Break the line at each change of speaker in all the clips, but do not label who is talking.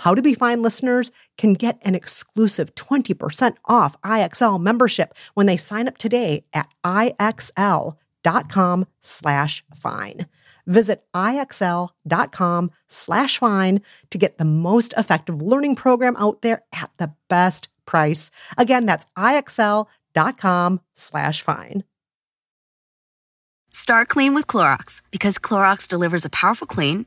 how to Be Fine listeners can get an exclusive 20% off IXL membership when they sign up today at IXL.com slash fine. Visit IXL.com slash fine to get the most effective learning program out there at the best price. Again, that's IXL.com slash fine.
Start clean with Clorox because Clorox delivers a powerful clean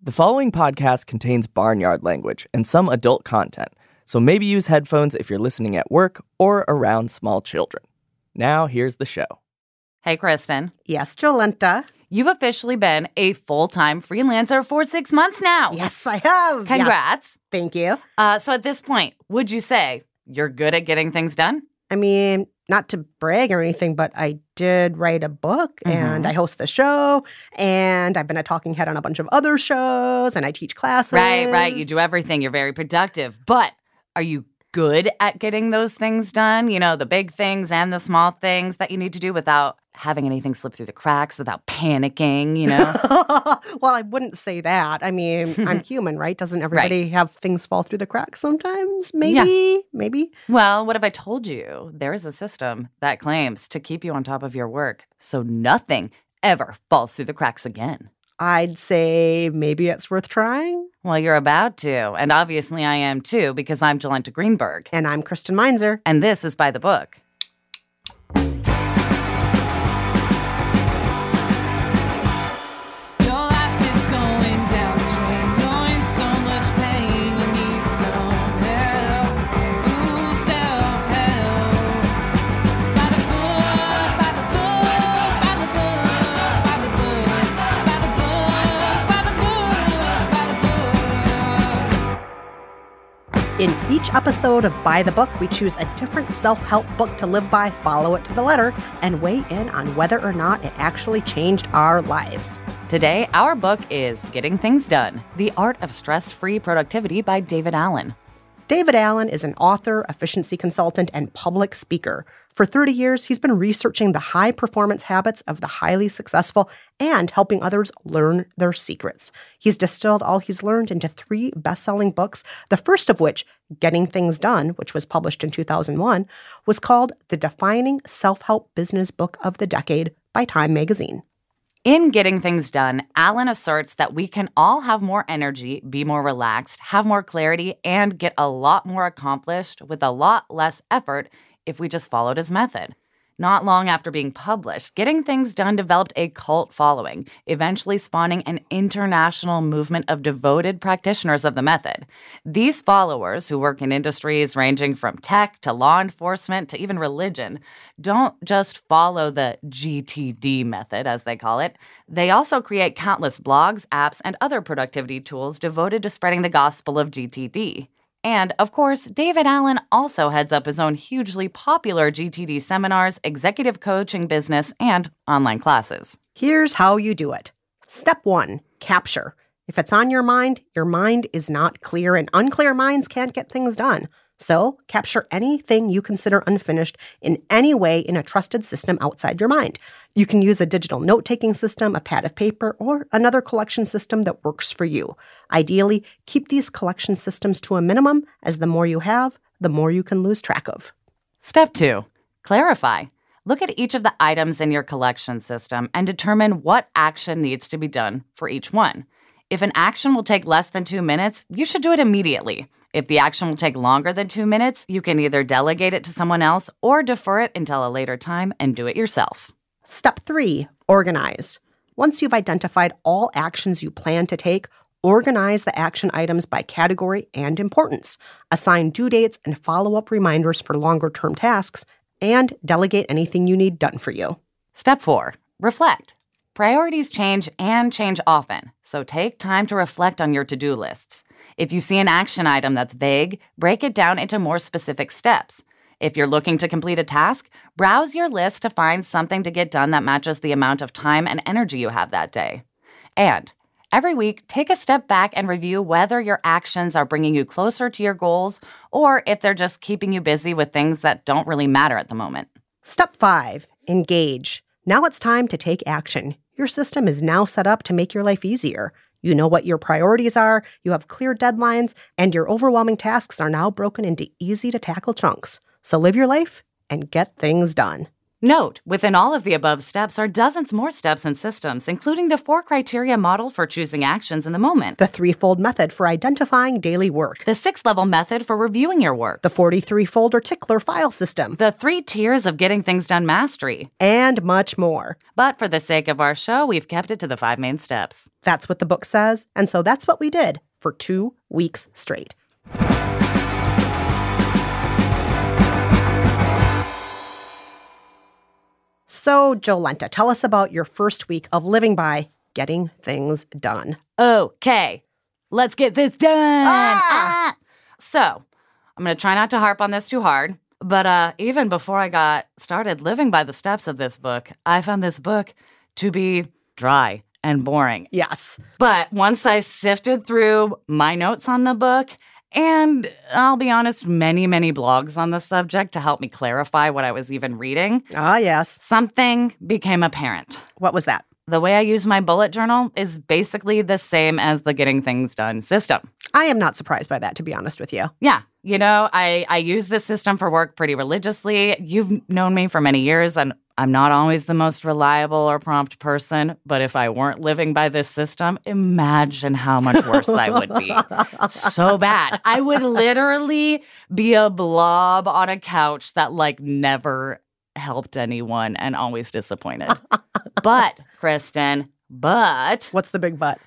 The following podcast contains barnyard language and some adult content, so maybe use headphones if you're listening at work or around small children. Now, here's the show.
Hey, Kristen.
Yes, Jolenta.
You've officially been a full time freelancer for six months now.
Yes, I have.
Congrats.
Yes. Thank you.
Uh, so at this point, would you say you're good at getting things done?
I mean, not to brag or anything, but I did write a book
Mm-hmm.
and I host the show and I've been a talking head on a bunch of other shows and I teach classes.
Right, right. You do everything. You're very productive. But are you good at getting those things done? You know, the big things and the small things that you need to do without having anything slip through the cracks, without panicking, you know?
well, I wouldn't say that. I mean, I'm human, right? Doesn't everybody have things fall through the cracks sometimes? Maybe, maybe.
well, what if I told you there is a system that claims to keep you on top of your work so nothing ever falls through the cracks again?
I'd say maybe it's worth trying.
Well, you're about to. And obviously, I am too, because I'm Jolenta Greenberg.
And I'm Kristen Meinzer.
And this is By the Book.
Each episode of By the Book, we choose a different self help book to live by, follow it to the letter, and weigh in on whether or not it actually changed our lives.
Today, our book is Getting Things Done The Art of Stress Free Productivity by David Allen.
David Allen is an author, efficiency consultant, and public speaker. For 30 years, he's been researching the high performance habits of the highly successful and helping others learn their secrets. He's distilled all he's learned into three best selling books, the first of which, Getting Things Done, which was published in 2001, was called The Defining Self Help Business Book of the Decade by Time Magazine.
In Getting Things Done, Allen asserts that we can all have more energy, be more relaxed, have more clarity, and get a lot more accomplished with a lot less effort if we just followed his method. Not long after being published, Getting Things Done developed a cult following, eventually spawning an international movement of devoted practitioners of the method. These followers, who work in industries ranging from tech to law enforcement to even religion, don't just follow the GTD method, as they call it. They also create countless blogs, apps, and other productivity tools devoted to spreading the gospel of GTD. And of course, David Allen also heads up his own hugely popular GTD seminars, executive coaching business, and online classes.
Here's how you do it. Step one capture. If it's on your mind, your mind is not clear, and unclear minds can't get things done. So, capture anything you consider unfinished in any way in a trusted system outside your mind. You can use a digital note taking system, a pad of paper, or another collection system that works for you. Ideally, keep these collection systems to a minimum, as the more you have, the more you can lose track of.
Step two clarify. Look at each of the items in your collection system and determine what action needs to be done for each one. If an action will take less than two minutes, you should do it immediately. If the action will take longer than two minutes, you can either delegate it to someone else or defer it until a later time and do it yourself.
Step three organize. Once you've identified all actions you plan to take, organize the action items by category and importance. Assign due dates and follow up reminders for longer term tasks, and delegate anything you need done for you.
Step four reflect. Priorities change and change often, so take time to reflect on your to do lists. If you see an action item that's vague, break it down into more specific steps. If you're looking to complete a task, browse your list to find something to get done that matches the amount of time and energy you have that day. And every week, take a step back and review whether your actions are bringing you closer to your goals or if they're just keeping you busy with things that don't really matter at the moment.
Step five engage. Now it's time to take action. Your system is now set up to make your life easier. You know what your priorities are, you have clear deadlines, and your overwhelming tasks are now broken into easy to tackle chunks. So live your life and get things done.
Note, within all of the above steps are dozens more steps and systems, including the four criteria model for choosing actions in the moment,
The threefold method for identifying daily work,
the six level method for reviewing your work,
the 43 fold or tickler file system,
the three tiers of getting things done mastery.
and much more.
But for the sake of our show, we've kept it to the five main steps.
That's what the book says, and so that's what we did for two weeks straight. So, Jolenta, tell us about your first week of living by getting things done.
Okay, let's get this done.
Ah!
Ah! So, I'm going to try not to harp on this too hard. But uh, even before I got started living by the steps of this book, I found this book to be dry and boring.
Yes.
But once I sifted through my notes on the book, and I'll be honest, many, many blogs on the subject to help me clarify what I was even reading,
Ah, yes.
something became apparent.
What was that?
The way I use my bullet journal is basically the same as the getting things done system.
I am not surprised by that, to be honest with you.
Yeah, you know, I, I use this system for work pretty religiously. You've known me for many years, and I'm not always the most reliable or prompt person. But if I weren't living by this system, imagine how much worse I would be. So bad. I would literally be a blob on a couch that, like, never helped anyone and always disappointed. but, Kristen, but,
What's the big butt?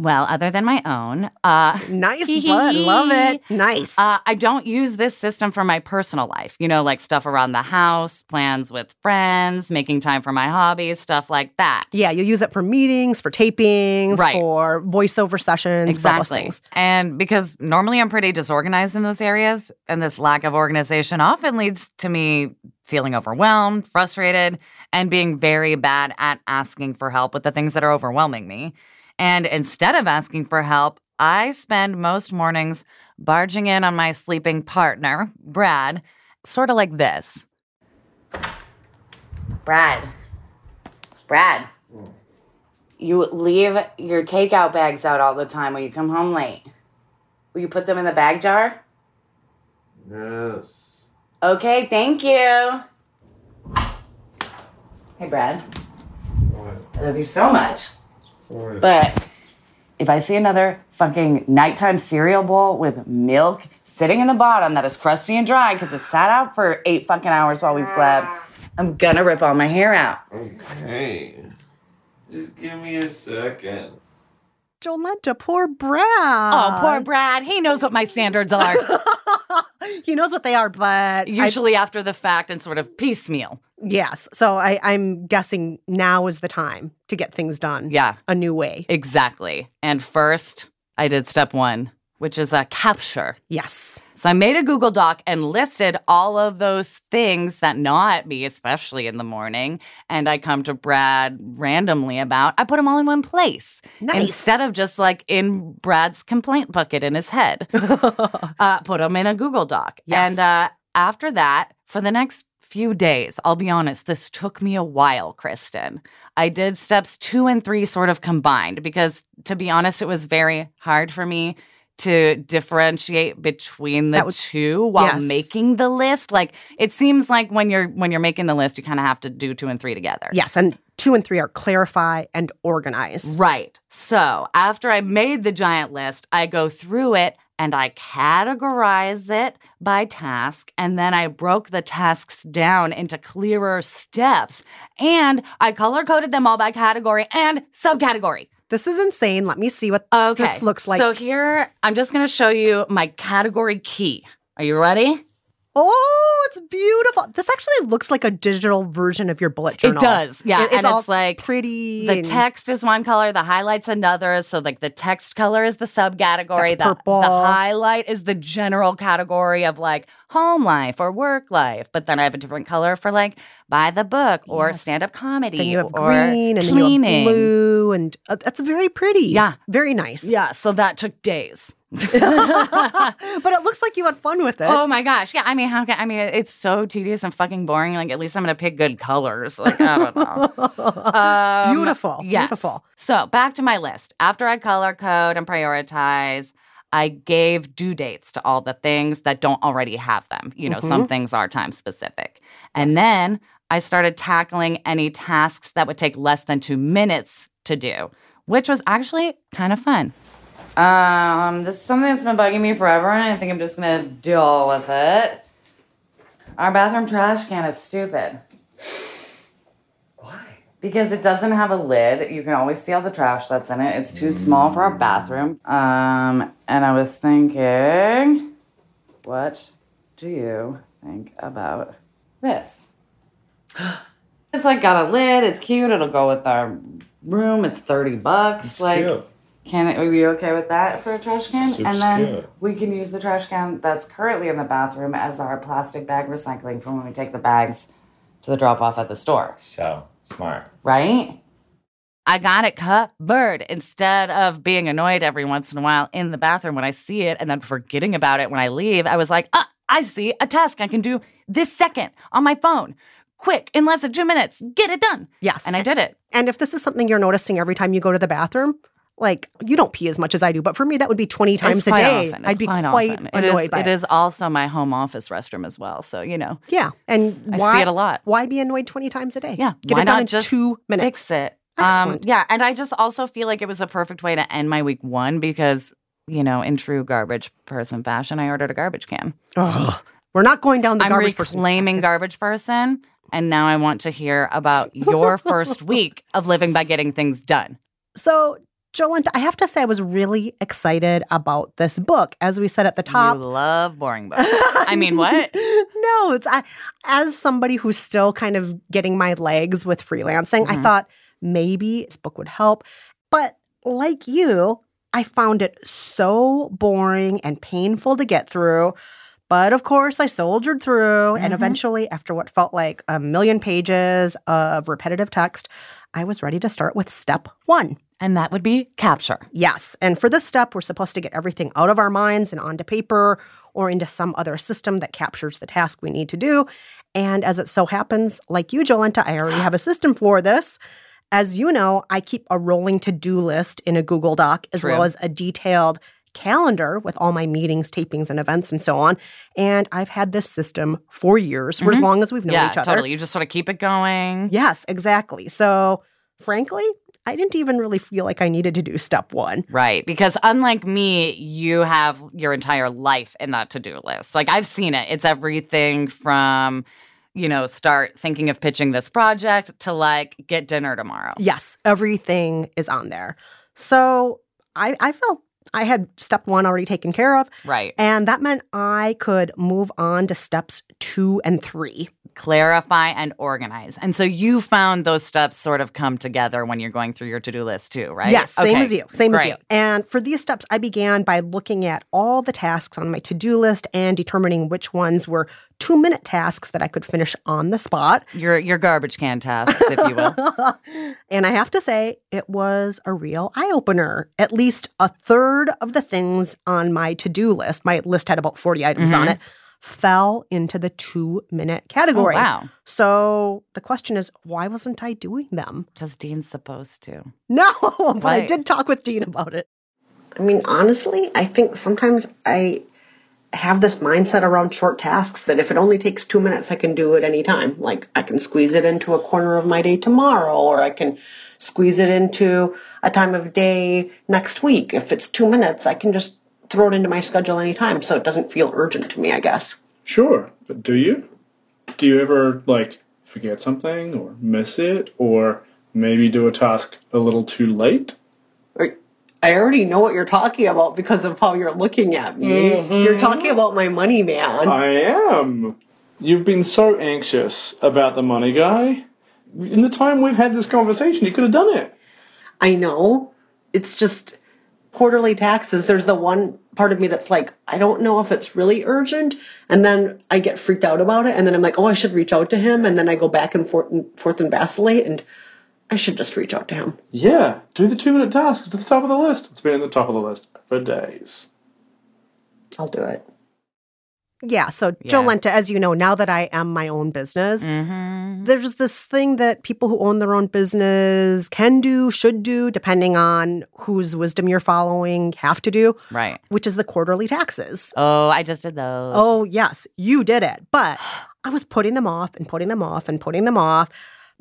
Well, other than my own, uh,
Nice butt. Love it. Nice.
uh, I don't use this system for my personal life, you know, like stuff around the house, plans with friends, making time for my hobbies, stuff like that.
yeah, you use it for meetings, for tapings,
Right.
for voiceover sessions, for all those
Exactly. And because normally I'm pretty disorganized in those areas, and this lack of organization often leads to me feeling overwhelmed, frustrated, and being very bad at asking for help with the things that are overwhelming me. And instead of asking for help, I spend most mornings barging in on my sleeping partner, Brad, sort of like this. Brad. Brad. You leave your takeout bags out all the time when you come home late. Will you put them in the bag jar?
Yes.
Okay, thank you. Hey, Brad.
What?
I love you so much.
What?
But if I see another fucking nighttime cereal bowl with milk sitting in the bottom that is crusty and dry because it sat out for eight fucking hours while we ah. slept, I'm gonna rip all my hair out.
Okay. Just give me a second.
Jolenta, poor Brad.
Oh, poor Brad. He knows what my standards are.
he knows what they are, but I-
Usually after the fact and sort of piecemeal.
yes. So I, I'm guessing now is the time to get things done.
Yeah.
A new way.
Exactly. And first, I did step one which is a capture.
Yes.
So I made a Google Doc and listed all of those things that gnaw at me, especially in the morning, and I come to Brad randomly about. I put them all in one place
Nice.
instead of just like in Brad's complaint bucket in his head. uh, put them in a Google Doc.
Yes.
And uh, after that, for the next few days, I'll be honest, this took me a while, Kristen. I did steps two and three sort of combined because, to be honest, it was very hard for me to differentiate between the
was-
two while
yes.
making the list. Like it seems like when you're when you're making the list, you kind of have to do two and three together.
Yes. And two and three are clarify and organize.
Right. So after I made the giant list, I go through it and I categorize it by task. And then I broke the tasks down into clearer steps. And I color coded them all by category and subcategory.
This is insane. Let me see what
Okay.
this looks like.
So here, I'm just going to show you my category key. Are you ready?
oh, it's beautiful. This actually looks like a digital version of your bullet journal.
It does. Yeah.
It-
and
all
it's like
pretty.
The text is one color, the highlight's another. So, like, the text color is the subcategory.
That's
The,
purple.
the highlight is the general category of like home life or work life. But then I have a different color for like By the Book or
Yes.
stand up comedy
Then you have
or
green and
cleaning.
then you have blue, and uh, that's very pretty.
Yeah.
very nice.
Yeah. So that took days.
but it looks like you had fun with it.
Oh my gosh. Yeah. I mean, how can I mean, it's so tedious and fucking boring. Like, at least I'm going to pick good colors. Like, I don't know. Um,
Beautiful,
yes.
beautiful.
So back to my list. After I color code and prioritize, I gave due dates to all the things that don't already have them. You know, some things are time specific. And then I started tackling any tasks that would take less than two minutes to do, which was actually kind of fun. Um, this is something that's been bugging me forever, and I think I'm just gonna deal with it. Our bathroom trash can is stupid. Because it doesn't have a lid. You can always see all the trash that's in it. It's too small for our bathroom. Um, and I was thinking, what do you think about this? It's like got a lid. It's cute. It'll go with our room. It's thirty bucks.
It's
like,
cute.
can it? Are we okay with that for a trash can?
Super
and then
cute.
we can use the trash can that's currently in the bathroom as our plastic bag recycling for when we take the bags to the drop off at the store
So smart.
right? I got it covered instead of being annoyed every once in a while in the bathroom when I see it and then forgetting about it when I leave. I was like, ah, I see a task I can do this second on my phone. Quick, in less than two minutes, get it done.
Yes.
And I did it.
And if this is something you're noticing every time you go to the bathroom, like you don't pee as much as I do, but for me that would be 20 times a day. I'd be
quite,
quite
often. It
annoyed
is,
by
it is also my home office restroom as well. So, you know,
Yeah. And
I
why,
see it a lot.
Why be annoyed 20 times a day?
Yeah,
Get
why
it done in
just
two minutes.
fix it. Um, yeah, and I just also feel like it was a perfect way to end my week one because, you know, in true garbage person fashion, I ordered a garbage can.
Ugh. We're not going down the
I'm
garbage person.
reclaiming garbage person, and now I want to hear about your first week of living by getting things done.
So, Jolenta, I have to say I was really excited about this book. As we said at the top,
You love boring books. I mean, what?
no, it's I, as somebody who's still kind of getting my legs with freelancing, I
Mhm.
thought maybe this book would help. But like you, I found it so boring and painful to get through. But of course, I soldiered through. And
Mhm.
eventually, after what felt like a million pages of repetitive text, I was ready to start with step one.
And that would be capture.
Yes. And for this step, we're supposed to get everything out of our minds and onto paper or into some other system that captures the task we need to do. And as it so happens, like you, Jolenta, I already have a system for this. As you know, I keep a rolling to do list in a Google Doc, as
True.
well as a detailed calendar with all my meetings, tapings, and events and so on. And I've had this system for years, for as
Mhm.
long as we've known
yeah,
each other.
totally. You just sort of keep it going.
Yes, exactly. So, frankly, I didn't even really feel like I needed to do step one.
Right. Because unlike me, you have your entire life in that to do list. Like I've seen it. It's everything from, you know, start thinking of pitching this project to like get dinner tomorrow.
Yes, everything is on there. So I, I felt I had step one already taken care of,
Right.
and that meant I could move on to steps two and three.
Clarify, and organize. And so you found those steps sort of come together when you're going through your to do list too, right?
Yes, same
Okay,
as you. Same as you. And for these steps, I began by looking at all the tasks on my to do list and determining which ones were two minute tasks that I could finish on the spot.
Your, your garbage can tasks, if you will.
and I have to say, it was a real eye opener. At least a third of the things on my to do list, my list had about 40 items on
Mhm.
it, fell into the two minute category.
Oh, wow.
So the question is, why wasn't I doing them?
Because Dean's supposed to.
No, but I did talk with Dean about it. I mean, honestly, I think sometimes I have this mindset around short tasks that if it only takes two minutes, I can do it anytime. Like I can squeeze it into a corner of my day tomorrow, or I can squeeze it into a time of day next week. If it's two minutes, I can just throw it into my schedule anytime so it doesn't feel urgent to me, I guess.
Sure, but do you? Do you ever, like, forget something or miss it or maybe do a task a little too late?
I already know what you're talking about because of how you're looking at me. Mm-hmm. You're talking about my money, man.
I am. You've been so anxious about the money guy. In the time we've had this conversation, you could have done it.
I know. It's just quarterly taxes. There's the one part of me that's like, I don't know if it's really urgent. And then I get freaked out about it. And then I'm like, oh, I should reach out to him. And then I go back and forth and, forth and vacillate. And I should just reach out to him.
Yeah, do the two minute task. It's at the top of the list. It's been at the top of the list for days.
I'll do it. Yeah. So,
Yeah.
Jolenta, as you know, now that I am my own business,
Mm-hmm.
there's this thing that people who own their own business can do, should do, depending on whose wisdom you're following, have to do,
Right.
which is the quarterly taxes.
Oh, I just did those.
Oh, yes, you did it. But I was putting them off and putting them off and putting them off.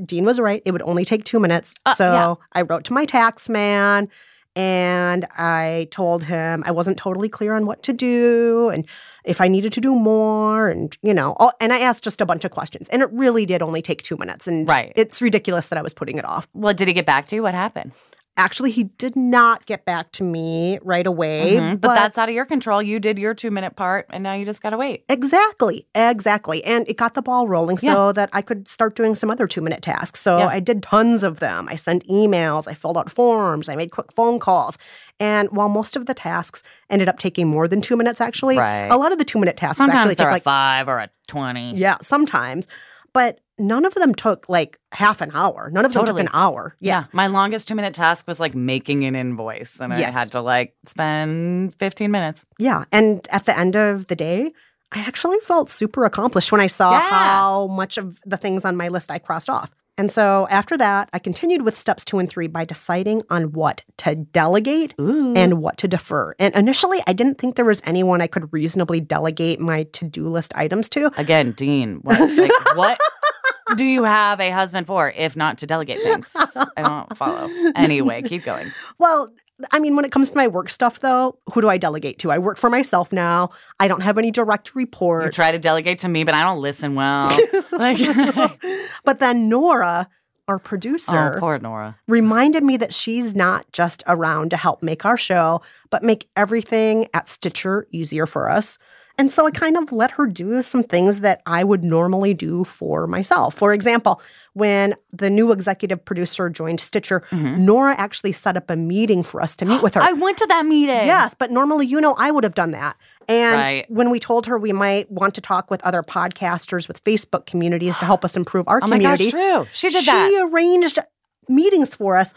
Dean was right. It would only take two minutes.
Uh,
so
yeah.
I wrote to my tax man and I told him I wasn't totally clear on what to do and if I needed to do more. And, you know, all, and I asked just a bunch of questions. And it really did only take two minutes. And
Right.
it's ridiculous that I was putting it off.
Well, did he get back to you? What happened?
Actually, he did not get back to me right away.
Mhm, But, that's out of your control. You did your two minute part, and now you just got to wait.
Exactly, exactly. And it got the ball rolling so that I could start doing some other two minute tasks. So
Yeah.
I did tons of them. I sent emails, I filled out forms, I made quick phone calls. And while most of the tasks ended up taking more than two minutes, actually,
Right.
a lot of the two minute tasks
Sometimes
actually take like,
five or a 20.
yeah, sometimes. But none of them took like half an hour. None of them took an hour.
Yeah. My longest two minute task was like making an invoice, and
Yes.
I had to like spend 15 minutes.
Yeah. And at the end of the day, I actually felt super accomplished when I saw
Yeah.
how much of the things on my list I crossed off. And so after that, I continued with steps two and three by deciding on what to delegate
Ooh.
and what to defer. And initially, I didn't think there was anyone I could reasonably delegate my to do list items to.
Again, Dean, what, like, what do you have a husband for if not to delegate things? I don't follow. Anyway, keep going.
Well, I mean, when it comes to my work stuff, though, who do I delegate to? I work for myself now. I don't have any direct reports.
You try to delegate to me, but I don't listen well. like,
but then Nora, our producer,
oh, poor Nora.
reminded me that she's not just around to help make our show, but make everything at Stitcher easier for us. And so I kind of let her do some things that I would normally do for myself. For example, when the new executive producer joined Stitcher, mm-hmm. Nora actually set up a meeting for us to meet with her.
I went to that meeting.
Yes, but normally, you know, I would have done that. And
Right.
when we told her we might want to talk with other podcasters with Facebook communities to help us improve our
Oh my
community,
gosh, true. She did
she
that.
She arranged meetings for us.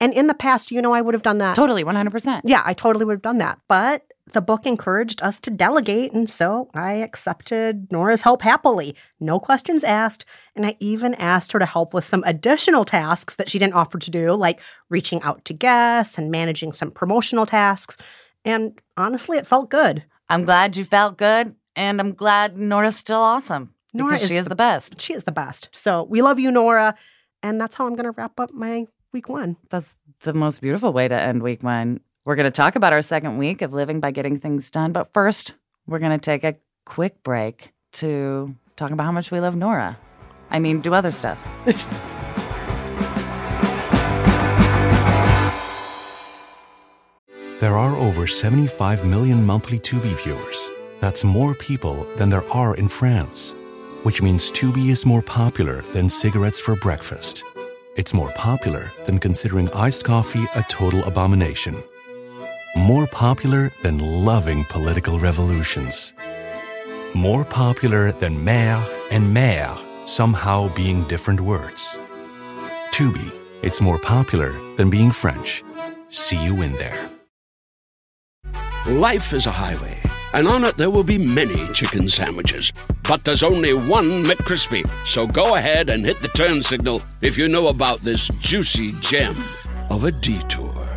And in the past, you know, I would have done that.
Totally, 100%.
Yeah, I totally would have done that. But the book encouraged us to delegate. And so I accepted Nora's help happily. No questions asked. And I even asked her to help with some additional tasks that she didn't offer to do, like reaching out to guests and managing some promotional tasks. And honestly, it felt good.
I'm glad you felt good, and I'm glad Nora's still awesome.
Nora
because
is
she is
the-
the best.
She is the best. So we love you, Nora. And that's how I'm going to wrap up my week one.
That's the most beautiful way to end week one. We're going to talk about our second week of living by getting things done. But first, we're going to take a quick break to talk about how much we love Nora. I mean, do other stuff.
There are over 75 million monthly Tubi viewers. That's more people than there are in France. which means Tubi is more popular than cigarettes for breakfast. It's more popular than considering iced coffee a total abomination. More popular than loving political revolutions. More popular than mère and mère somehow being different words. Tubi, it's more popular than being French. See you in there.
Life is a highway, and on it there will be many chicken sandwiches. But there's only one McCrispy. So go ahead and hit the turn signal if you know about this juicy gem of a detour.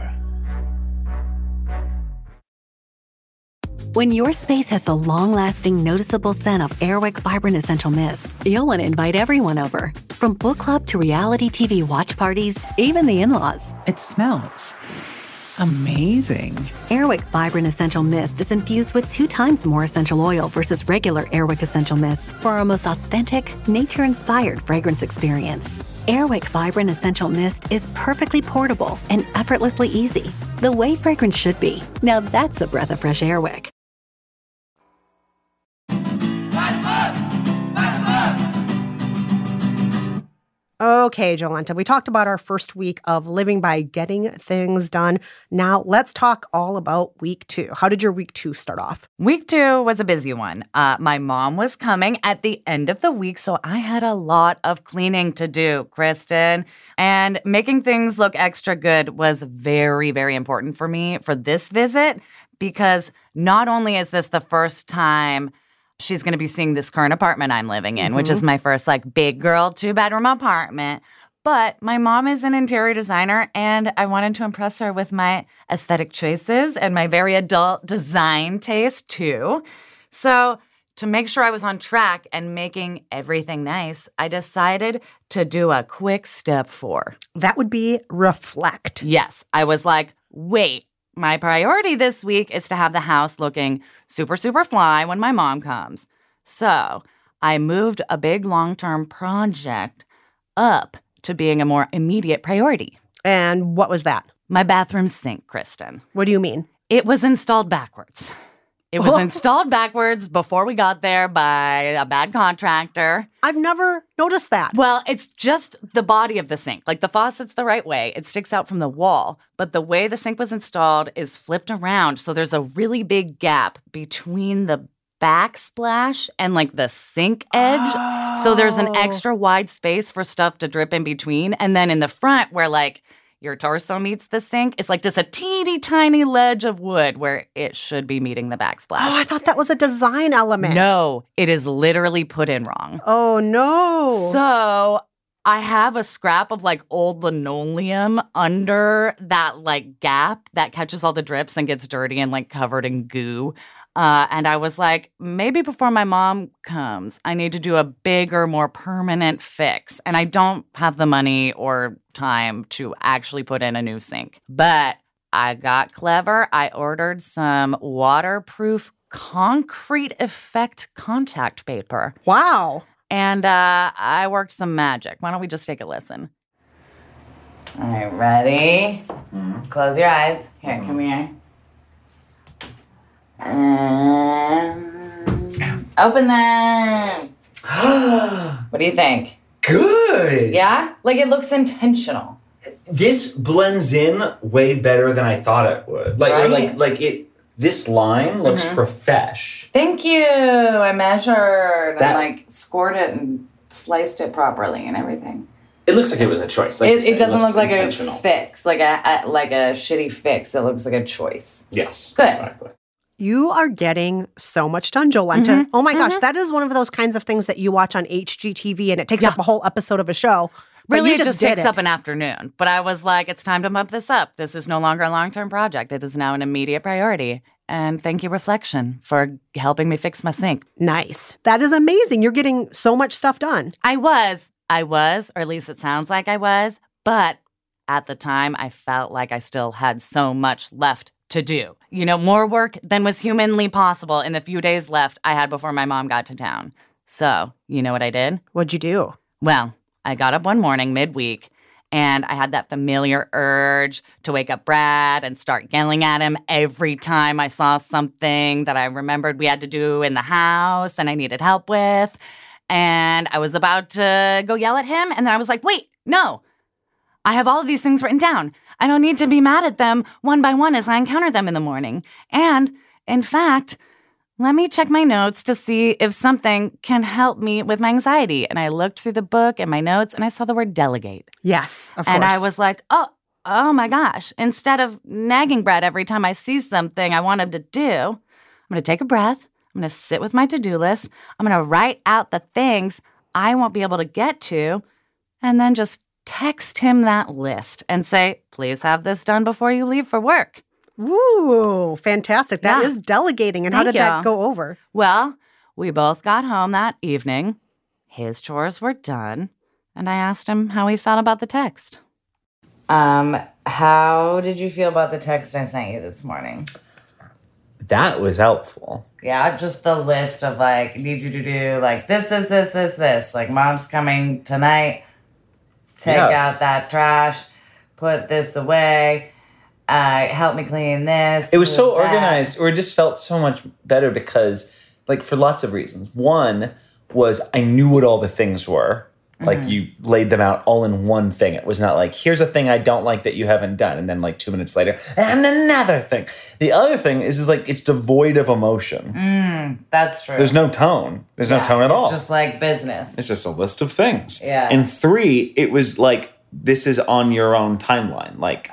When your space has the long lasting, noticeable scent of Airwick Vibrant Essential Mist, you'll want to invite everyone over. From book club to reality TV watch parties, even the in laws.
It smells amazing.
Airwick Vibrant Essential Mist is infused with two times more essential oil versus regular Airwick Essential Mist for our most authentic, nature inspired fragrance experience. Airwick Vibrant Essential Mist is perfectly portable and effortlessly easy, the way fragrance should be. Now that's a breath of fresh Airwick.
Okay, Jolenta, we talked about our first week of living by getting things done. Now let's talk all about week two. How did your week two start off?
Week two was a busy one. Uh, my mom was coming at the end of the week, so I had a lot of cleaning to do, Kristen. And making things look extra good was very, very important for me for this visit because not only is this the first time she's going to be seeing this current apartment I'm living in, which is mm-hmm. my first like big girl two bedroom apartment. But my mom is an interior designer, and I wanted to impress her with my aesthetic choices and my very adult design taste too. So, to make sure I was on track and making everything nice, I decided to do a quick step four.
That would be reflect.
Yes, I was like, wait, my priority this week is to have the house looking super, super fly when my mom comes. So I moved a big long term project up to being a more immediate priority.
And what was that?
My bathroom sink, Kristen.
What do you mean?
It was installed backwards. It was installed backwards before we got there by a bad contractor.
I've never noticed that.
Well, it's just the body of the sink. Like the faucet's the right way, it sticks out from the wall. But the way the sink was installed is flipped around. So there's a really big gap between the backsplash and like the sink edge. So there's an
Oh.
extra wide space for stuff to drip in between. And then in the front, where like your torso meets the sink, it's like just a teeny tiny ledge of wood where it should be meeting the backsplash.
Oh, I thought that was a design element.
No, it is literally put in wrong.
Oh, no.
So I have a scrap of like old linoleum under that like gap that catches all the drips and gets dirty and like covered in goo. Uh, and I was like, maybe before my mom comes, I need to do a bigger, more permanent fix. And I don't have the money or time to actually put in a new sink. But I got clever. I ordered some waterproof concrete effect contact paper.
wow.
And uh, I worked some magic. Why don't we just take a listen? All right, ready? Close your eyes. Here, come here. And open them. what do you think?
Good.
Yeah? Like it looks intentional.
This blends in way better than I thought it would. Like,
Right?
like, like it. This line looks
Mhm.
profesh.
Thank you. I measured
That-
and like scored it and sliced it properly and everything.
It looks like it was a choice. Like
it, it doesn't
looks
look like a fix, like a, a like a shitty fix. It looks like a choice.
Yes.
Good.
Exactly.
You are getting so much done, Jolenta.
Mhm,
Oh my gosh,
mhm.
that is one of those kinds of things that you watch on HGTV and it takes up a whole episode of a show.
Really, it just
did
takes
it.
up an afternoon. But I was like, it's time to bump this up. This is no longer a long term project. It is now an immediate priority. And thank you, Reflection, for helping me fix my sink.
Nice. That is amazing. You're getting so much stuff done.
I was, I was, or at least it sounds like I was. But at the time, I felt like I still had so much left to do. You know, more work than was humanly possible in the few days left I had before my mom got to town. So, you know what I did?
What'd you do?
Well, I got up one morning midweek and I had that familiar urge to wake up Brad and start yelling at him every time I saw something that I remembered we had to do in the house and I needed help with. And I was about to go yell at him. And then I was like, wait, no. I have all of these things written down. I don't need to be mad at them one by one as I encounter them in the morning. And in fact, let me check my notes to see if something can help me with my anxiety. And I looked through the book and my notes and I saw the word delegate.
Yes, of course. and.
I was like, oh, oh my gosh. Instead of nagging Brad every time I see something I want him to do, I'm going to take a breath. I'm going to sit with my to do list. I'm going to write out the things I won't be able to get to, and then just text him that list and say, please have this done before you leave for work.
Ooh, fantastic. That is
Yeah.
delegating. And how
Thank
did that go over?
Well, we both got home that evening. His chores were done, and I asked him how he felt about the text. Um, how did you feel about the text I sent you this morning?
That was helpful.
Yeah, just the list of like, need you to do like this, this, this, this, this. Like, mom's coming tonight. Take
Yes.
out that trash. Put this away. Uh, help me clean this.
It was so
that.
organized, or it just felt so much better because, like, for lots of reasons. One was I knew what all the things were. Like,
Mhm.
you laid them out all in one thing. It was not like, here's a thing I don't like that you haven't done. And then, like, two minutes later, and another thing. The other thing is, is like, it's devoid of emotion.
Mm, that's true.
There's no tone. There's no tone at all.
It's just like business.
It's just a list of things.
Yeah.
And three, it was like this is on your own timeline. Like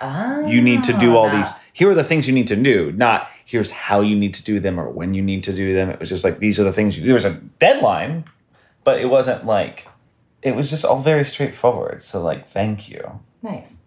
you need to do all
Ah.
these. Here are the things you need to do. Not here's how you need to do them or when you need to do them. It was just like these are the things. You, there was a deadline, but it wasn't like. It was just all very straightforward. So like, thank you.
Nice.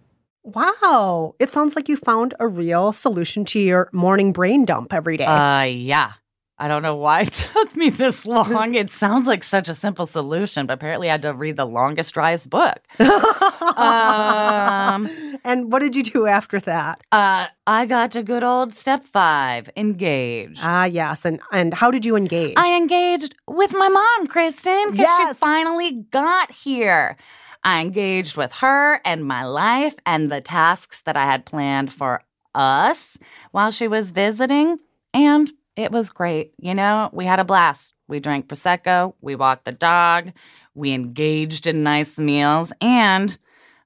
Wow. It sounds like you found a real solution to your morning brain dump every day.
Uh, yeah. I don't know why it took me this long. It sounds like such a simple solution, but apparently I had to read the longest, driest book. um,
and what did you do after that?
uh, I got to good old step five engage.
Ah, yes. And and how did you engage?
I engaged with my mom, Kristen, because she finally got here. I engaged with her and my life and the tasks that I had planned for us while she was visiting. And it was great. You know, we had a blast. We drank Prosecco, we walked the dog, we engaged in nice meals, and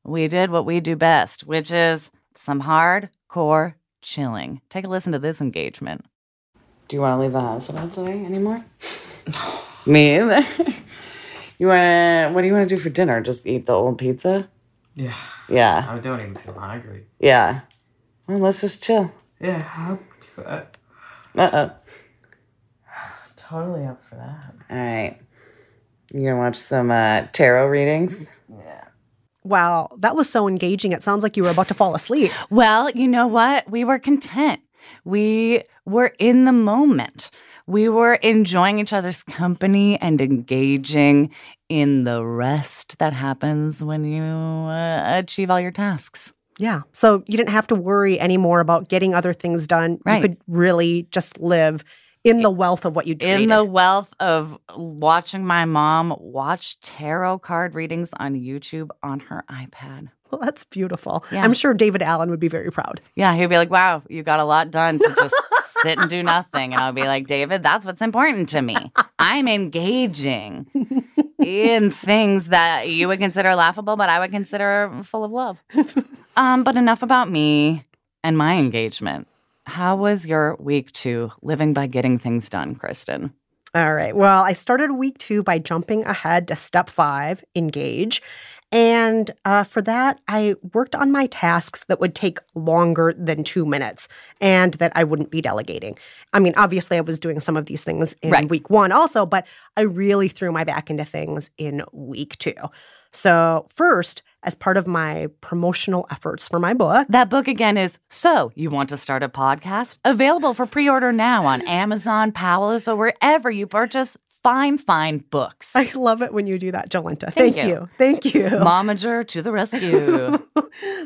we did what we do best, which is some hardcore chilling. Take a listen to this engagement. Do you want to leave the house at all today anymore? Me either. you want to? What do you want to do for dinner? Just eat the old pizza?
Yeah.
Yeah.
I don't even feel hungry.
Yeah. Well, let's just chill.
Yeah, I'm for that.
Uh oh.
Totally up for that.
All right. You gonna watch some uh, tarot readings?
Yeah.
wow, that was so engaging. It sounds like you were about to fall asleep.
Well, you know what? We were content. We were in the moment. We were enjoying each other's company and engaging in the rest that happens when you uh, achieve all your tasks.
Yeah. So you didn't have to worry anymore about getting other things done.
Right.
You could really just live in the wealth of what you created.
In the wealth of watching my mom watch tarot card readings on YouTube on her iPad.
well, that's beautiful.
Yeah.
I'm sure David Allen would be very proud.
Yeah, he'd be like, wow, you got a lot done to just sit and do nothing. And I'll be like, David, that's what's important to me. I'm engaging in things that you would consider laughable, but I would consider full of love. Um, but enough about me and my engagement. How was your week two living by getting things done, Kristen?
All right. Well, I started week two by jumping ahead to step five, engage. And uh, for that, I worked on my tasks that would take longer than two minutes and that I wouldn't be delegating. I mean, obviously, I was doing some of these things in
Right.
week one also, but I really threw my back into things in week two. So, first, as part of my promotional efforts for my book,
That book again is So You Want to Start a Podcast? Available for pre order now on Amazon, Powell's, or wherever you purchase fine, fine books.
I love it when you do that, Jolenta.
Thank
Thank,
you.
you. Thank you.
Momager to the rescue.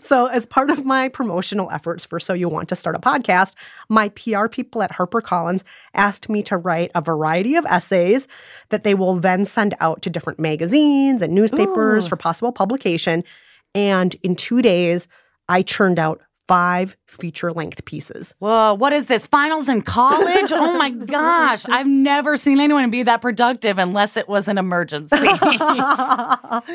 So, as part of my promotional efforts for So You Want to Start a Podcast, my PR people at HarperCollins asked me to write a variety of essays that they will then send out to different magazines and newspapers
Ooh.
for possible publication. And in two days, I churned out five feature length pieces.
Whoa, what is this? Finals in college? Oh my gosh. I've never seen anyone be that productive unless it was an emergency.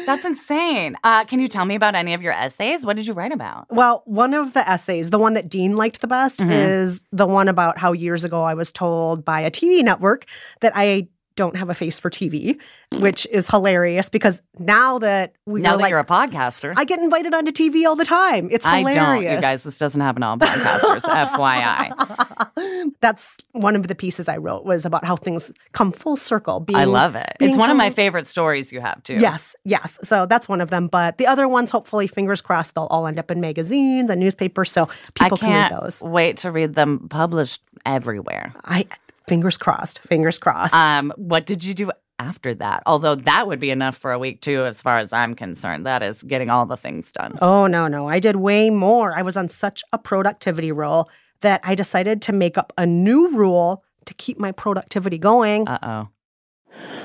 That's insane. Uh, can you tell me about any of your essays? What did you write about?
Well, one of the essays, the one that Dean liked the best,
Mhm.
is the one about how years ago I was told by a TV network that I don't have a face for TV, which is hilarious because now that we
now that
like,
you're a podcaster.
I get invited onto TV all the time. It's
I
hilarious.
don't, you guys. This doesn't happen to all podcasters, FYI.
That's one of the pieces I wrote was about how things come full circle. Being,
I love it. It's one of my favorite stories you have, too.
Yes, yes. So that's one of them. But the other ones, hopefully, fingers crossed, they'll all end up in magazines and newspapers, so people
I
can read
can't
those.
wait to read them published everywhere.
I fingers crossed. Fingers crossed.
Um, what did you do after that? Although that would be enough for a week too, as far as I'm concerned. That is getting all the things done.
Oh, no, no. I did way more. I was on such a productivity roll that I decided to make up a new rule to keep my productivity going.
Uh oh.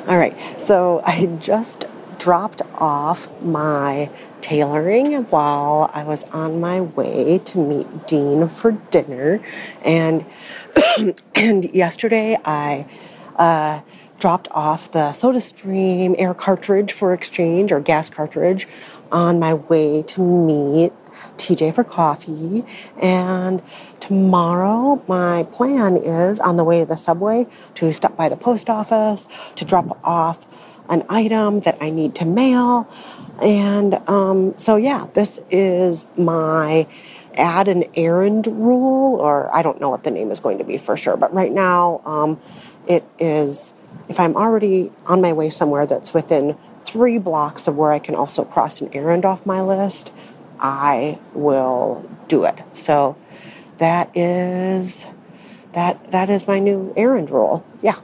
All right. So I just dropped off my tailoring while I was on my way to meet Dean for dinner. And and yesterday I uh, dropped off the SodaStream air cartridge for exchange or gas cartridge on my way to meet TJ for coffee. And tomorrow, my plan is on the way to the subway to stop by the post office to drop off an item that I need to mail. And um, so, yeah, this is my add an errand rule, or I don't know what the name is going to be for sure. But right now, um, it is if I'm already on my way somewhere that's within three blocks of where I can also cross an errand off my list, I will do it. So that is that that is my new errand rule. Yeah.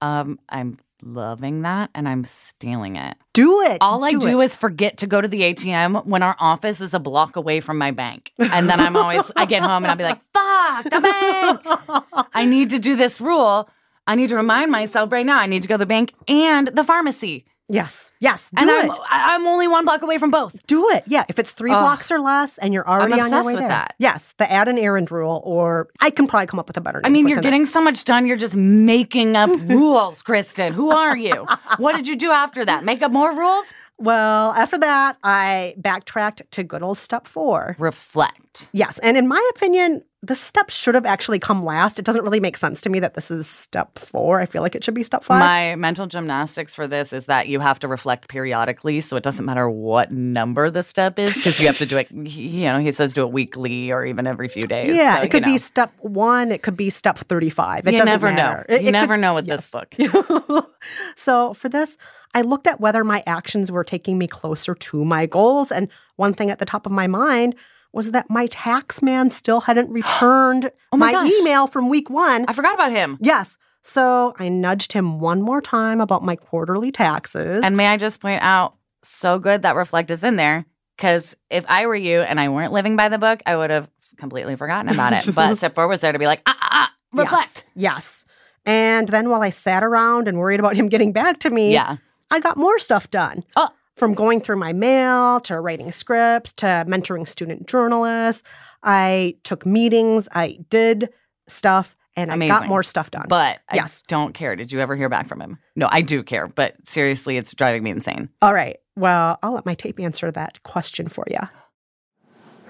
Um, I'm loving that and I'm stealing it.
Do it.
All I
Do
do is forget to go to the ATM when our office is a block away from my bank. And then I'm always, I get home and I'll be like, fuck, the bank. I need to do this rule. I need to remind myself right now, I need to go to the bank and the pharmacy.
Yes. Yes. Do
and
it.
I'm, I'm only one block away from both.
Do it. Yeah. If it's three
Ugh.
blocks or less and you're already on your
obsessed
way
with
there.
that.
Yes. The add an errand rule, or I can probably come up with a better.
I mean, you're getting so much done. You're just making up rules, Kristen. Who are you? What did you do after that? Make up more rules?
Well, after that, I backtracked to good old step four.
Reflect.
Yes. And in my opinion, this step should have actually come last. It doesn't really make sense to me that this is step four. I feel like it should be step five.
My mental gymnastics for this is that you have to reflect periodically, so it doesn't matter what number the step is because you have to do it. You know, he says do it weekly or even every few days.
yeah,
so,
it could
know.
be step one. It could be step 35. It
you never
matter.
know.
It-
you
it
never
could-
know with
yes.
this book.
so for this, I looked at whether my actions were taking me closer to my goals. And one thing at the top of my mind was that my tax man still hadn't returned
Oh my
my, email from week one.
I forgot about him.
Yes. So I nudged him one more time about my quarterly taxes.
And may I just point out, so good that reflect is in there because if I were you and I weren't living by the book, I would have completely forgotten about it. But step four was there to be like, ah, ah, ah, reflect.
Yes. yes. And then while I sat around and worried about him getting back to me,
Yeah.
I got more stuff done.
Oh.
From going through my mail to writing scripts to mentoring student journalists. I took meetings, I did stuff, and I got
Amazing.
more stuff done.
But I
Yes.
don't care. Did you ever hear back from him? No, I do care, but seriously, it's driving me insane.
All right. Well, I'll let my tape answer that question for you.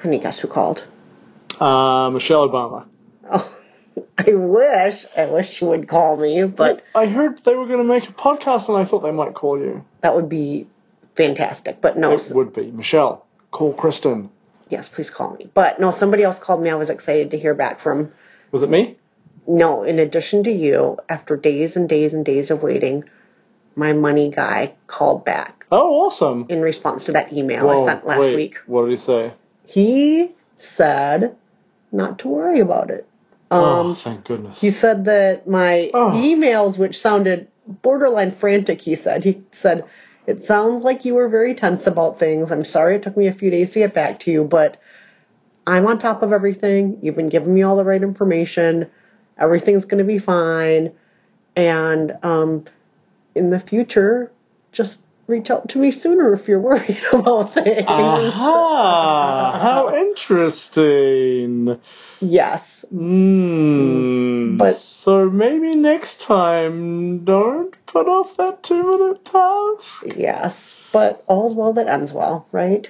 Honey, guess who called?
Uh, Michelle Obama. Oh.
I wish. I wish she would call me, but
I heard they were going to make a podcast, and I thought they might call you.
that would be fantastic. But no,
It would be Michelle. Call Kristen.
yes, please call me. But no, somebody else called me. I was excited to hear back from.
Was it me?
No, in addition to you, after days and days and days of waiting, my money guy called back
Oh, awesome.
in response to that email
Whoa,
I sent last
wait,
week.
What did he say?
He said not to worry about it. Um,
oh, thank goodness.
He said that my
Oh.
emails, which sounded borderline frantic, he said, he said, it sounds like you were very tense about things. I'm sorry it took me a few days to get back to you, but I'm on top of everything. You've been giving me all the right information. Everything's going to be fine. And um, in the future, just reach out to me sooner if you're worried about things.
Aha! How interesting.
Yes.
Hmm.
But-
so maybe next time, don't put off that two-minute task.
Yes, but all's well that ends well, right?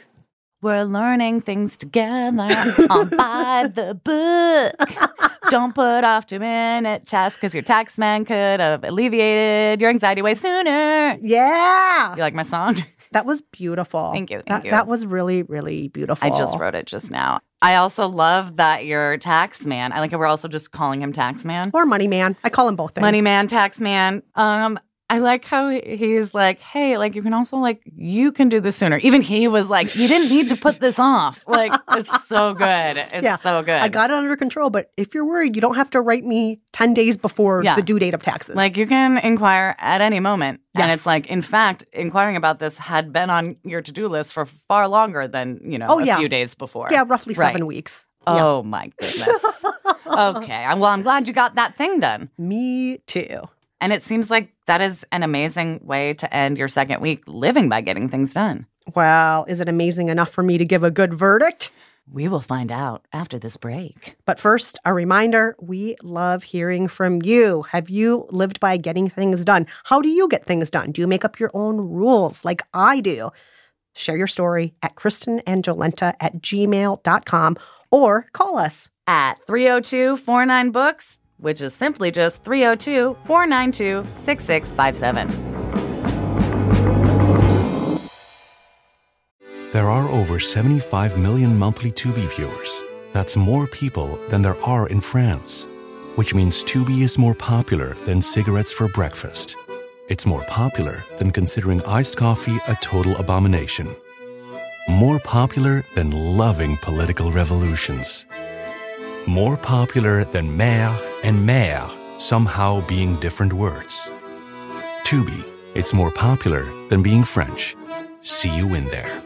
We're learning things together on By the Book. Don't put off two minute tasks because your tax man could have alleviated your anxiety way sooner.
Yeah.
You like my song?
That was beautiful.
Thank you, thank
that,
you.
That was really, really beautiful.
I just wrote it just now. I also love that your tax man. I like we're also just calling him tax man.
Or money man. I call him both things.
Money man, tax man. Um, I like how he's like, hey, like you can also like you can do this sooner. Even he was like, you didn't need to put this off. Like it's so good. It's
Yeah,
so good.
I got it under control, but if you're worried, you don't have to write me 10 days before
Yeah.
the due date of taxes.
Like you can inquire at any moment.
Yes.
And it's like, in fact, inquiring about this had been on your to-do list for far longer than, you know,
Oh,
a
yeah.
few days before.
yeah, roughly
Right.
seven weeks.
Oh my goodness. okay. Well, I'm glad you got that thing done.
Me too.
And it seems like that is an amazing way to end your second week living by getting things done.
Well, is it amazing enough for me to give a good verdict?
We will find out after this break.
But first, a reminder we love hearing from you. Have you lived by getting things done? How do you get things done? Do you make up your own rules like I do? Share your story at kristenandjolenta at gmail.com or call us.
At 302 49 Books, which is simply just 302 492 6657.
There are over 75 million monthly Tubi viewers. That's more people than there are in France, which means Tubi is more popular than cigarettes for breakfast. It's more popular than considering iced coffee a total abomination. More popular than loving political revolutions. More popular than mère and mère somehow being different words. Tubi, it's more popular than being French. See you in there.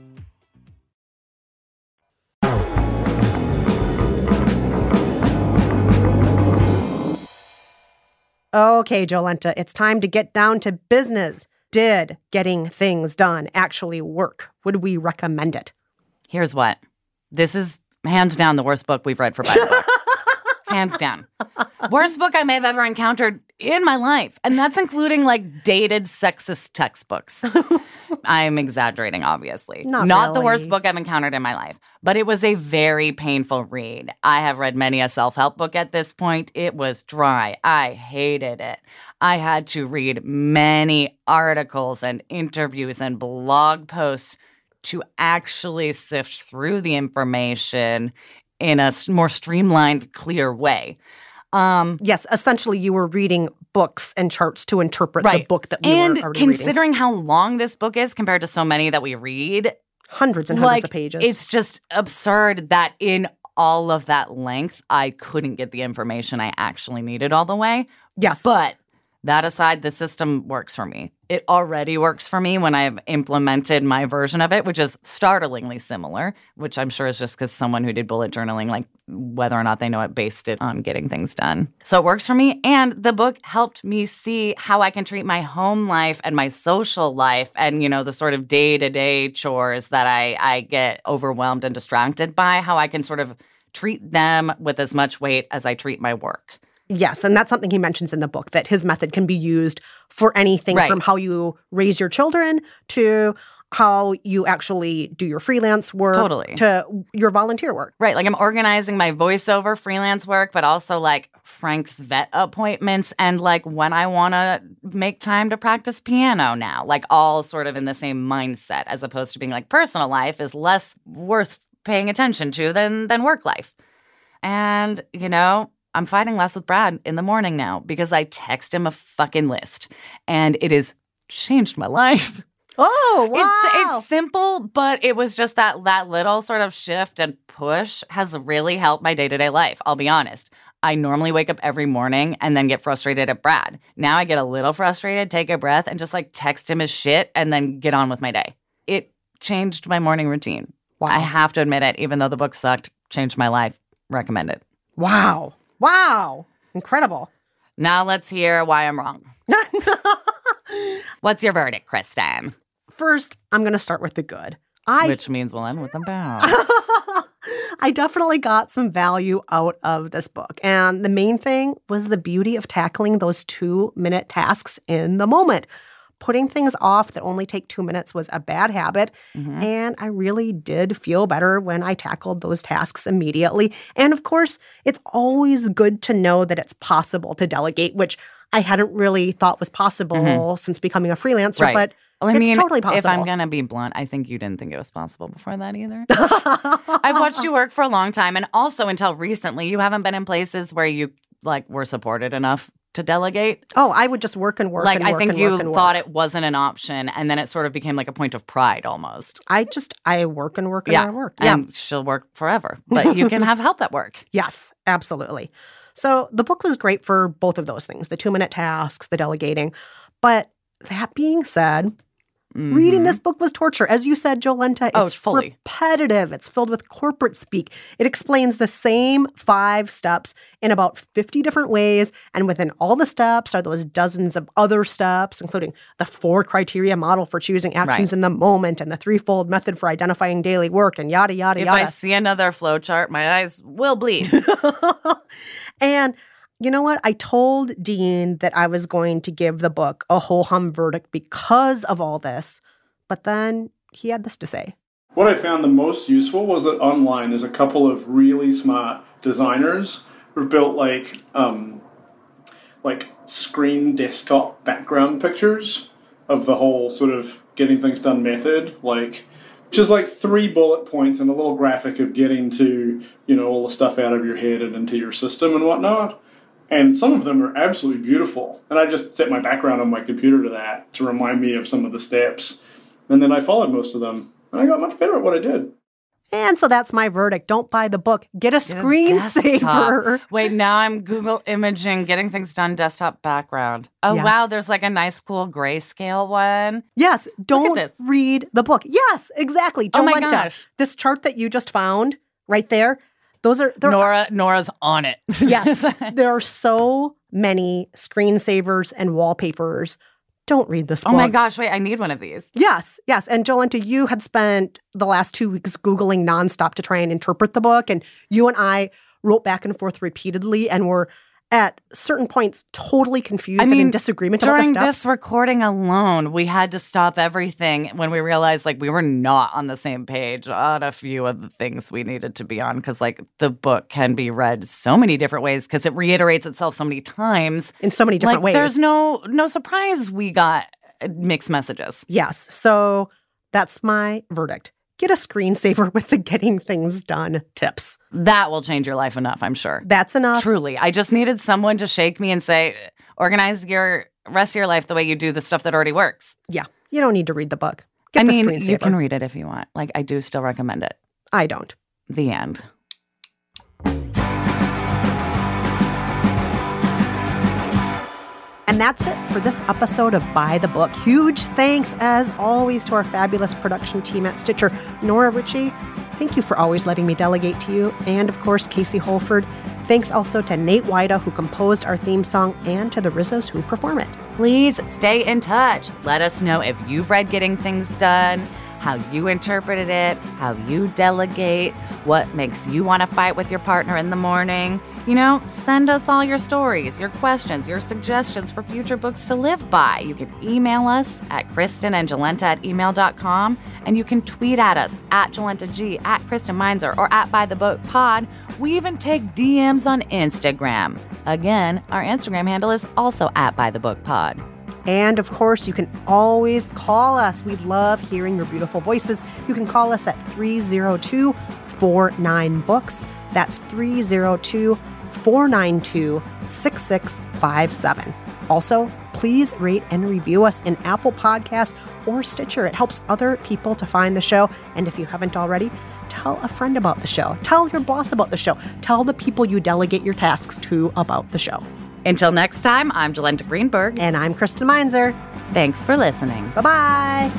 Okay, Jolenta, it's time to get down to business. Did getting things done actually work? Would we recommend it?
Here's what this is hands down the worst book we've read for Book. hands down. Worst book I may have ever encountered in my life. And that's including like dated sexist textbooks. I'm exaggerating, obviously.
Not
the worst book I've encountered in my life, but it was a very painful read. I have read many a self help book at this point. It was dry. I hated it. I had to read many articles and interviews and blog posts to actually sift through the information in a more streamlined, clear way. Um,
Yes, essentially, you were reading books and charts to interpret the book that we
and
were already reading.
considering how long this book is compared to so many that we read,
Hundreds and hundreds
like,
of pages.
It's just absurd that in all of that length, I couldn't get the information I actually needed all the way.
yes,
But that aside, the system works for me. It already works for me when I've implemented my version of it, which is startlingly similar, which I'm sure is just because someone who did bullet journaling, like whether or not they know it, based it on getting things done. So it works for me. And the book helped me see how I can treat my home life and my social life and, you know, the sort of day to day chores that I, I get overwhelmed and distracted by, how I can sort of treat them with as much weight as I treat my work.
Yes, and that's something he mentions in the book that his method can be used for anything
Right.
from how you raise your children to how you actually do your freelance work
Totally.
to your volunteer work.
Right. Like I'm organizing my voiceover freelance work, but also like Frank's vet appointments and like when I want to make time to practice piano now, like all sort of in the same mindset as opposed to being like personal life is less worth paying attention to than than work life. And, you know, I'm fighting less with Brad in the morning now because I text him a fucking list and it has changed my life.
Oh, wow.
It's, it's simple, but it was just that that little sort of shift and push has really helped my day to day life. I'll be honest. I normally wake up every morning and then get frustrated at Brad. Now I get a little frustrated, take a breath, and just like text him his shit and then get on with my day. It changed my morning routine. I have to admit it, even though the book sucked, changed my life. Recommend it.
Wow. Wow. Incredible.
Now let's hear why I'm wrong. What's your verdict, Kristen?
First, I'm going to start with the good. I
Which means we'll end with a bow.
I definitely got some value out of this book. And the main thing was the beauty of tackling those two minute tasks in the moment. Putting things off that only take two minutes was a bad habit.
Mhm.
And I really did feel better when I tackled those tasks immediately. And of course, it's always good to know that it's possible to delegate, which I hadn't really thought was possible
Mhm.
since becoming a freelancer,
Right.
but
Well, I
it's
mean,
totally possible.
if I'm gonna be blunt, I think you didn't think it was possible before that either. I've watched you work for a long time, and also until recently, you haven't been in places where you like were supported enough to delegate.
oh, I would just work and work
and work.
and
I think you
work and work.
thought it wasn't an option, and then it sort of became like a point of pride almost.
I just I work and work and
yeah,
I work. Yeah.
and she'll work forever, but you can have help at work.
yes, absolutely. So the book was great for both of those things, the 2-minute tasks, the delegating. But that being said, reading this book was torture. As you said, Jolenta, it's
Mm-hmm. Oh, fully.
repetitive. It's filled with corporate speak. It explains the same 5 steps in about 50 different ways, and within all the steps are those dozens of other steps, including the four criteria model for choosing actions
Right.
in the moment and the threefold method for identifying daily work and yada yada
If
yada.
I see another flowchart, my eyes will bleed.
and you know what? I told Dean that I was going to give the book a whole hum verdict because of all this, but then he had this to say.
What I found the most useful was that online there's a couple of really smart designers who built like um, like screen desktop background pictures of the whole sort of getting things done method, like just like three bullet points and a little graphic of getting to you know all the stuff out of your head and into your system and whatnot. And some of them are absolutely beautiful. And I just set my background on my computer to that to remind me of some of the steps. And then I followed most of them. And I got much better at what I did.
And so that's my verdict. Don't buy the book. Get a screensaver.
Desktop. Wait, now I'm Google imaging, getting things done, desktop background. Oh,
Yes.
wow, there's like a nice, cool grayscale one.
Yes, don't read the book. Yes, exactly.
Oh my
Jolenta,
gosh.
This chart that you just found right there, those are they're
Nora, Nora's on it.
yes. there are so many screensavers and wallpapers. Don't read this
oh
book.
my gosh, wait, I need one of these.
Yes, yes. And Jolenta, you had spent the last two weeks Googling nonstop to try and interpret the book. And you and I wrote back and forth repeatedly and were at certain points totally confused
I
and in
mean,
disagreement
During this recording alone, we had to stop everything when we realized like we were not on the same page on a few of the things we needed to be on because like the book can be read so many different ways because it reiterates itself so many times
in so many different
like,
ways.
There's no no surprise we got mixed messages.
Yes. So that's my verdict. Get a screensaver with the getting things done tips.
That will change your life enough, I'm sure.
That's enough.
Truly. I just needed someone to shake me and say, organize your rest of your life the way you do the stuff that already works.
Yeah. You don't need to read the book. Get
I
the
mean,
screensaver.
you can read it if you want. Like, I do still recommend it.
I don't.
The end.
And that's it for this episode of By the Book. Huge thanks, as always, to our fabulous production team at Stitcher. Nora Ritchie, thank you for always letting me delegate to you. And of course, Casey Holford. Thanks also to Nate Wida, who composed our theme song, and to the Rizzos who perform it.
Please stay in touch. Let us know if you've read Getting Things Done, how you interpreted it, how you delegate, what makes you want to fight with your partner in the morning. You know, send us all your stories, your questions, your suggestions for future books to live by. You can email us at kristenandjolenta at gmail.com, and you can tweet at us at JolentaG, at Kristen Meinzer, or at By the Book Pod. We even take DMs on Instagram. Again, our Instagram handle is also at By the Book Pod.
And of course, you can always call us. We love hearing your beautiful voices. You can call us at 302 49 Books. That's 302 492 6657. Also, please rate and review us in Apple Podcasts or Stitcher. It helps other people to find the show. And if you haven't already, tell a friend about the show. Tell your boss about the show. Tell the people you delegate your tasks to about the show.
Until next time, I'm Jolenta Greenberg.
And I'm Kristen Meinzer.
Thanks for listening.
Bye bye.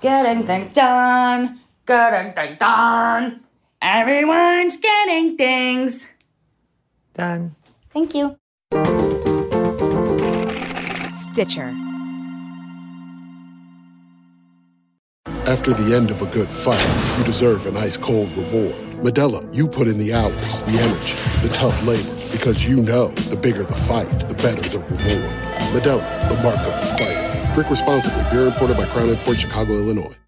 Getting things done. Getting things done. Everyone's getting things
done.
Thank you.
Stitcher.
After the end of a good fight, you deserve an ice cold reward. Modelo, you put in the hours, the energy, the tough labor, because you know the bigger the fight, the better the reward. Modelo, the mark of a fighter. Drink responsibly. Beer imported by Crown Port Chicago, Illinois.